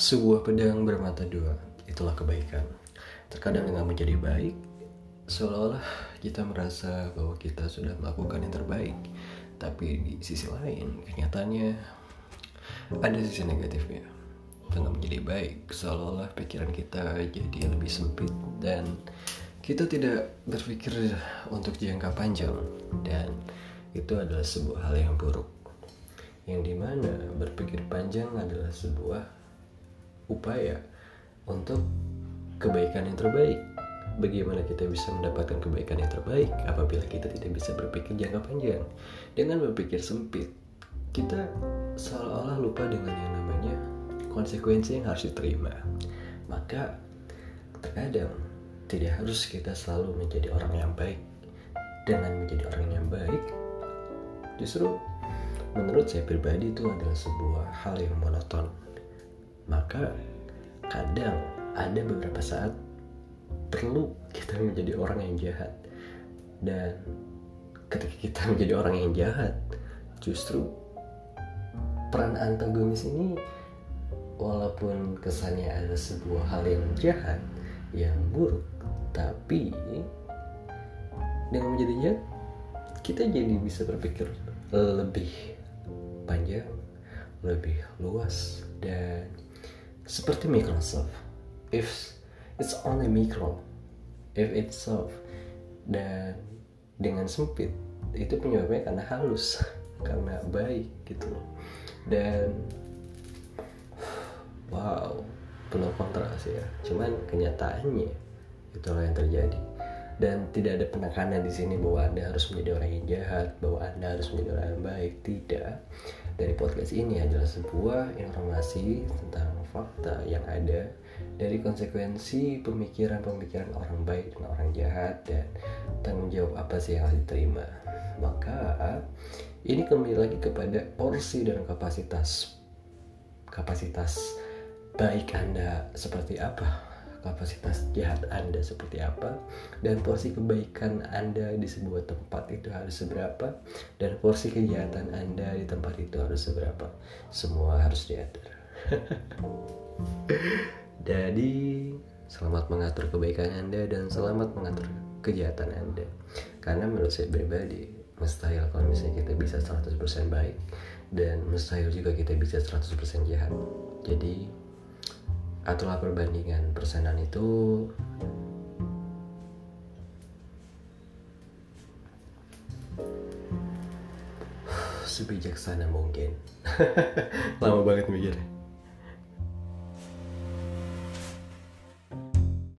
Sebuah pedang bermata dua, itulah kebaikan. Terkadang dengan menjadi baik, seolah-olah kita merasa bahwa kita sudah melakukan yang terbaik. Tapi di sisi lain, kenyataannya ada sisi negatifnya. Dengan menjadi baik, seolah-olah pikiran kita jadi lebih sempit dan kita tidak berpikir untuk jangka panjang dan itu adalah sebuah hal yang buruk yang di mana berpikir panjang adalah sebuah upaya untuk kebaikan yang terbaik. Bagaimana kita bisa mendapatkan kebaikan yang terbaik apabila kita tidak bisa berpikir jangka panjang? Dengan berpikir sempit, kita seolah-olah lupa dengan yang namanya konsekuensi yang harus diterima. Maka terkadang tidak harus kita selalu menjadi orang yang baik. Dengan menjadi orang yang baik, justru menurut saya pribadi itu adalah sebuah hal yang monoton maka kadang ada beberapa saat perlu kita menjadi orang yang jahat. Dan ketika kita menjadi orang yang jahat justru peran antagonis ini walaupun kesannya adalah sebuah hal yang jahat yang buruk tapi dengan menjadi jahat kita jadi bisa berpikir lebih panjang lebih luas dan seperti Microsoft if it's only micro if it's soft dan dengan sempit itu penyebabnya karena halus karena baik gitu loh. Dan wow penuh kontras ya. Cuman kenyataannya itulah yang terjadi dan tidak ada penekanan di sini bahwa anda harus menjadi orang yang jahat bahwa anda harus menjadi orang yang baik. Tidak. Dari podcast ini adalah sebuah informasi tentang fakta yang ada dari konsekuensi pemikiran-pemikiran orang baik dan orang jahat dan tanggung jawab apa sih yang harus diterima. Maka ini kembali lagi kepada porsi dan kapasitas kapasitas baik anda seperti apa kapasitas jahat Anda seperti apa dan porsi kebaikan Anda di sebuah tempat itu harus seberapa dan porsi kejahatan Anda di tempat itu harus seberapa. Semua harus diatur. Jadi selamat mengatur kebaikan Anda dan selamat mengatur kejahatan Anda. Karena menurut saya pribadi mustahil kalau misalnya kita bisa 100% baik dan mustahil juga kita bisa 100% jahat. Jadi aturlah perbandingan persenan itu. Sebijaksana mungkin. Lama banget mikirnya